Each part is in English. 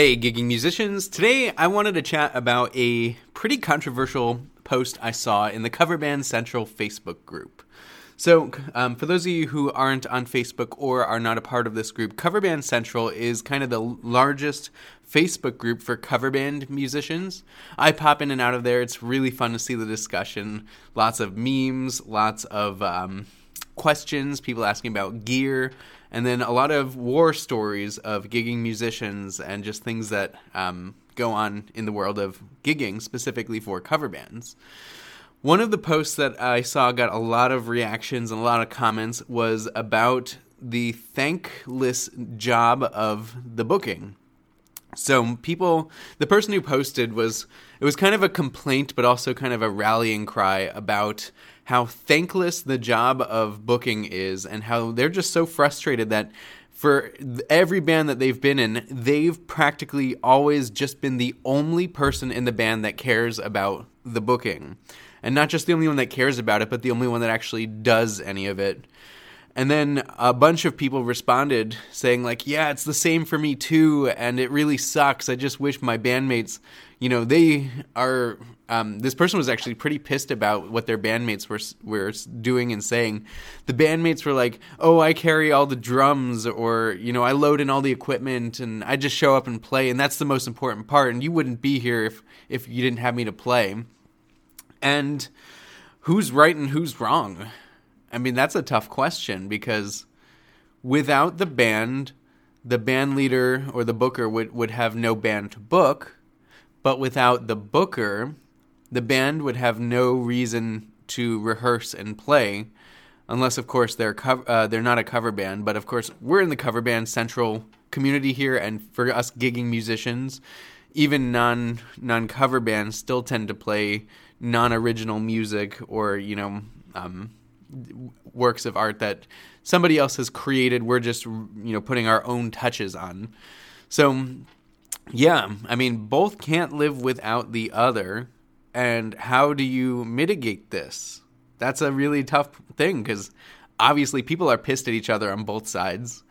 Hey, gigging musicians. Today I wanted to chat about a pretty controversial post I saw in the Cover Band Central Facebook group. So, um, for those of you who aren't on Facebook or are not a part of this group, Cover Band Central is kind of the largest Facebook group for cover band musicians. I pop in and out of there. It's really fun to see the discussion. Lots of memes, lots of um, questions, people asking about gear, and then a lot of war stories of gigging musicians and just things that um, go on in the world of gigging, specifically for cover bands. One of the posts that I saw got a lot of reactions and a lot of comments was about the thankless job of the booking. So people, the person who posted was it was kind of a complaint, but also kind of a rallying cry about how thankless the job of booking is and how they're just so frustrated that for every band that they've been in, they've practically always just been the only person in the band that cares about the booking. And not just the only one that cares about it, but the only one that actually does any of it. And then a bunch of people responded saying, like, yeah, it's the same for me too, and it really sucks. I just wish my bandmates, you know, they are um, this person was actually pretty pissed about what their bandmates were were doing and saying. The bandmates were like, "Oh, I carry all the drums, or you know, I load in all the equipment, and I just show up and play, and that's the most important part. And you wouldn't be here if if you didn't have me to play." And who's right and who's wrong? I mean, that's a tough question because without the band, the band leader or the booker would would have no band to book, but without the booker the band would have no reason to rehearse and play, unless, of course, they're co- uh, they're not a cover band. But of course, we're in the cover band central community here, and for us gigging musicians, even non non cover bands still tend to play non original music or you know um, works of art that somebody else has created. We're just you know putting our own touches on. So yeah, I mean both can't live without the other and how do you mitigate this? That's a really tough thing because obviously people are pissed at each other on both sides.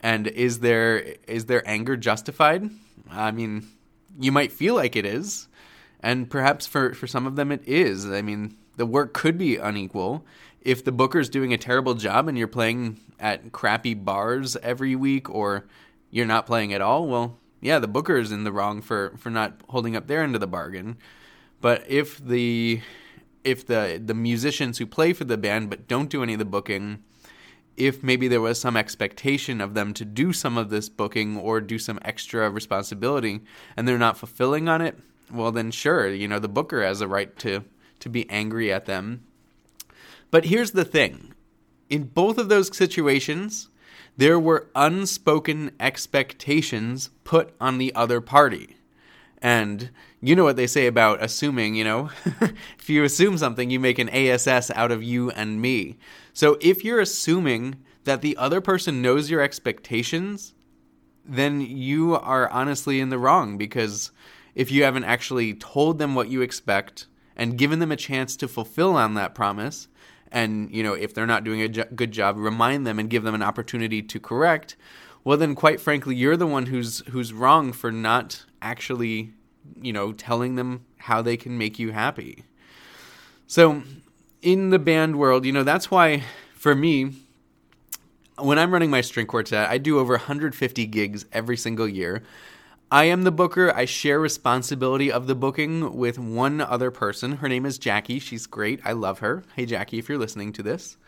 And is there is their anger justified? I mean, you might feel like it is, and perhaps for for some of them it is. I mean, the work could be unequal. If the booker's doing a terrible job and you're playing at crappy bars every week or you're not playing at all, well, yeah, the booker is in the wrong for for not holding up their end of the bargain. But if the if the the musicians who play for the band but don't do any of the booking, if maybe there was some expectation of them to do some of this booking or do some extra responsibility and they're not fulfilling on it, well then sure, you know, the booker has a right to to be angry at them. But here's the thing. In both of those situations, there were unspoken expectations put on the other party. And you know what they say about assuming, you know? if you assume something, you make an ASS out of you and me. So if you're assuming that the other person knows your expectations, then you are honestly in the wrong because if you haven't actually told them what you expect and given them a chance to fulfill on that promise, and you know if they're not doing a jo- good job, remind them and give them an opportunity to correct. Well, then, quite frankly, you're the one who's who's wrong for not actually you know, telling them how they can make you happy. So, in the band world, you know, that's why for me, when I'm running my string quartet, I do over 150 gigs every single year. I am the booker. I share responsibility of the booking with one other person. Her name is Jackie. She's great. I love her. Hey, Jackie, if you're listening to this.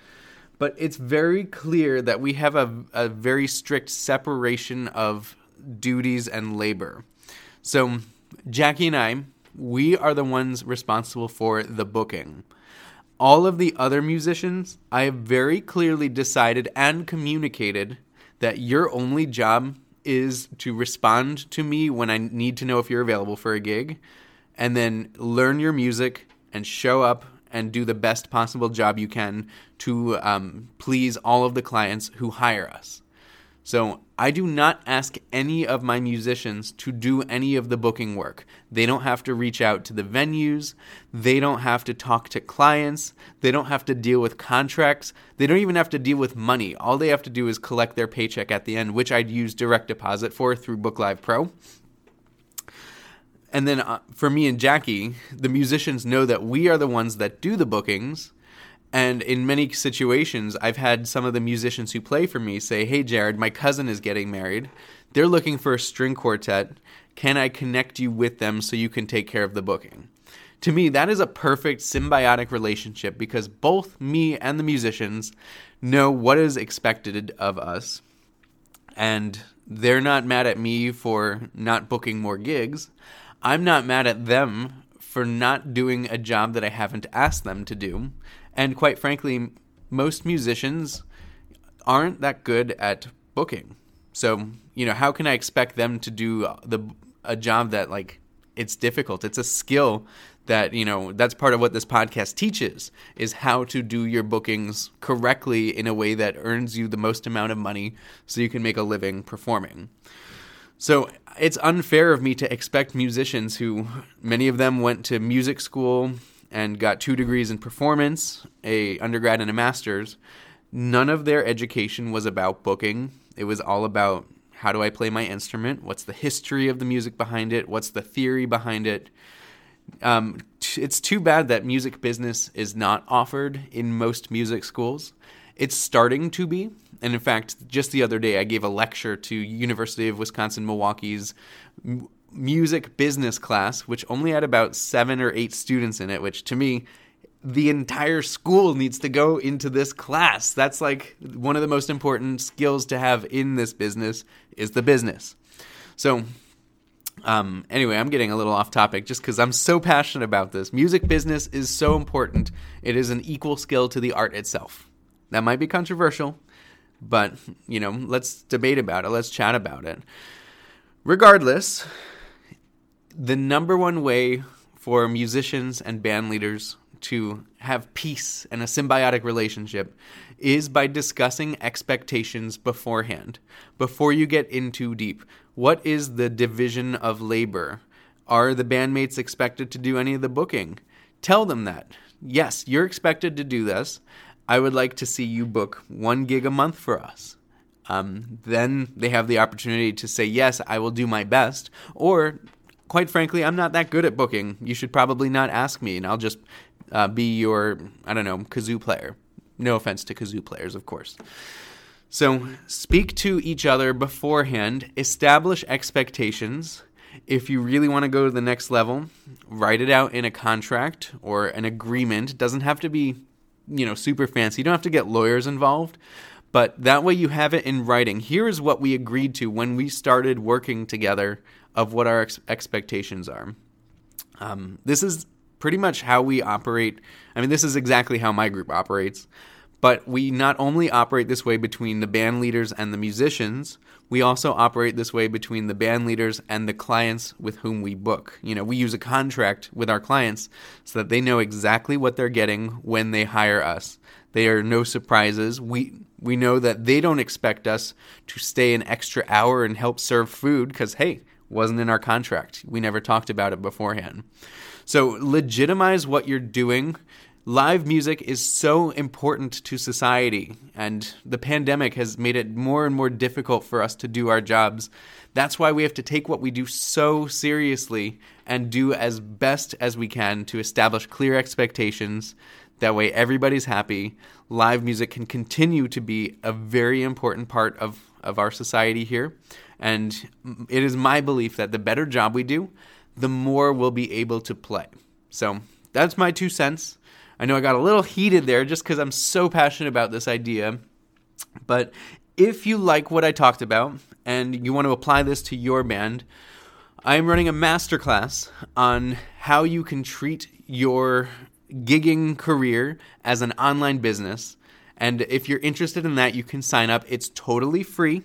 But it's very clear that we have a, a very strict separation of duties and labor. So, Jackie and I, we are the ones responsible for the booking. All of the other musicians, I have very clearly decided and communicated that your only job is to respond to me when I need to know if you're available for a gig and then learn your music and show up and do the best possible job you can to um, please all of the clients who hire us. So I do not ask any of my musicians to do any of the booking work. They don't have to reach out to the venues. They don't have to talk to clients. They don't have to deal with contracts. They don't even have to deal with money. All they have to do is collect their paycheck at the end, which I'd use direct deposit for through Book Live Pro. And then uh, for me and Jackie, the musicians know that we are the ones that do the bookings and in many situations, I've had some of the musicians who play for me say, Hey, Jared, my cousin is getting married. They're looking for a string quartet. Can I connect you with them so you can take care of the booking? To me, that is a perfect symbiotic relationship because both me and the musicians know what is expected of us. And they're not mad at me for not booking more gigs. I'm not mad at them for not doing a job that I haven't asked them to do. And quite frankly, most musicians aren't that good at booking. So, you know, how can I expect them to do uh, the a job that like it's difficult. It's a skill that, you know, that's part of what this podcast teaches is how to do your bookings correctly in a way that earns you the most amount of money so you can make a living performing. So, it's unfair of me to expect musicians who many of them went to music school, and got two degrees in performance, a undergrad and a master's. None of their education was about booking. It was all about how do I play my instrument? What's the history of the music behind it? What's the theory behind it? Um, t- it's too bad that music business is not offered in most music schools. It's starting to be, and in fact, just the other day I gave a lecture to University of Wisconsin Milwaukee's music business class, which only had about seven or eight students in it, which to me, the entire school needs to go into this class. That's like one of the most important skills to have in this business is the business. So, um, anyway, I'm getting a little off topic just because I'm so passionate about this. Music business is so important. It is an equal skill to the art itself. That might be controversial, but you know, let's debate about it. Let's chat about it. Regardless, the number one way for musicians and band leaders to have peace and a symbiotic relationship is by discussing expectations beforehand, before you get in too deep. What is the division of labor? Are the bandmates expected to do any of the booking? Tell them that. Yes, you're expected to do this. I would like to see you book one gig a month for us. Um, then they have the opportunity to say, Yes, I will do my best. Or quite frankly, I'm not that good at booking. You should probably not ask me, and I'll just uh, be your, I don't know, kazoo player. No offense to kazoo players, of course. So speak to each other beforehand, establish expectations. If you really want to go to the next level, write it out in a contract or an agreement. It doesn't have to be, you know, super fancy. You don't have to get lawyers involved, but that way you have it in writing. Here is what we agreed to when we started working together of what our ex- expectations are. Um, this is pretty much how we operate. I mean, this is exactly how my group operates. But we not only operate this way between the band leaders and the musicians, we also operate this way between the band leaders and the clients with whom we book. You know, we use a contract with our clients so that they know exactly what they're getting when they hire us. They are no surprises. We we know that they don't expect us to stay an extra hour and help serve food because hey, wasn't in our contract. We never talked about it beforehand. So legitimize what you're doing. Live music is so important to society, and the pandemic has made it more and more difficult for us to do our jobs. That's why we have to take what we do so seriously and do as best as we can to establish clear expectations. That way, everybody's happy. Live music can continue to be a very important part of, of our society here. And it is my belief that the better job we do, the more we'll be able to play. So that's my two cents. I know I got a little heated there just because I'm so passionate about this idea. But if you like what I talked about and you want to apply this to your band, I'm running a masterclass on how you can treat your gigging career as an online business. And if you're interested in that, you can sign up. It's totally free.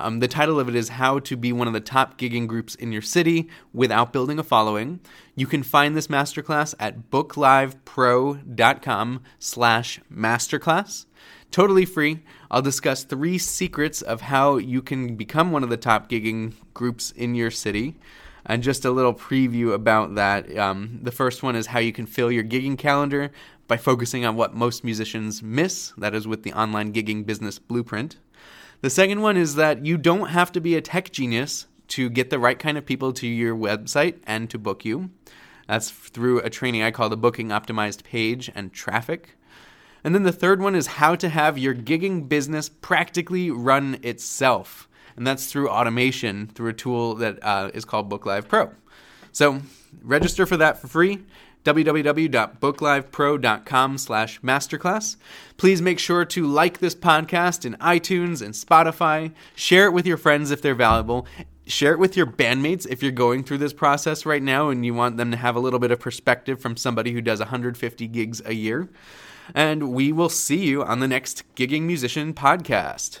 Um, the title of it is How to Be One of the Top Gigging Groups in Your City Without Building a Following. You can find this masterclass at booklivepro.com slash masterclass. Totally free. I'll discuss three secrets of how you can become one of the top gigging groups in your city. And just a little preview about that. Um, the first one is how you can fill your gigging calendar by focusing on what most musicians miss, that is, with the online gigging business blueprint. The second one is that you don't have to be a tech genius to get the right kind of people to your website and to book you. That's through a training I call the Booking Optimized Page and Traffic. And then the third one is how to have your gigging business practically run itself. And that's through automation through a tool that uh, is called BookLive Pro. So register for that for free www.booklivepro.com slash masterclass. Please make sure to like this podcast in iTunes and Spotify. Share it with your friends if they're valuable. Share it with your bandmates if you're going through this process right now and you want them to have a little bit of perspective from somebody who does 150 gigs a year. And we will see you on the next Gigging Musician podcast.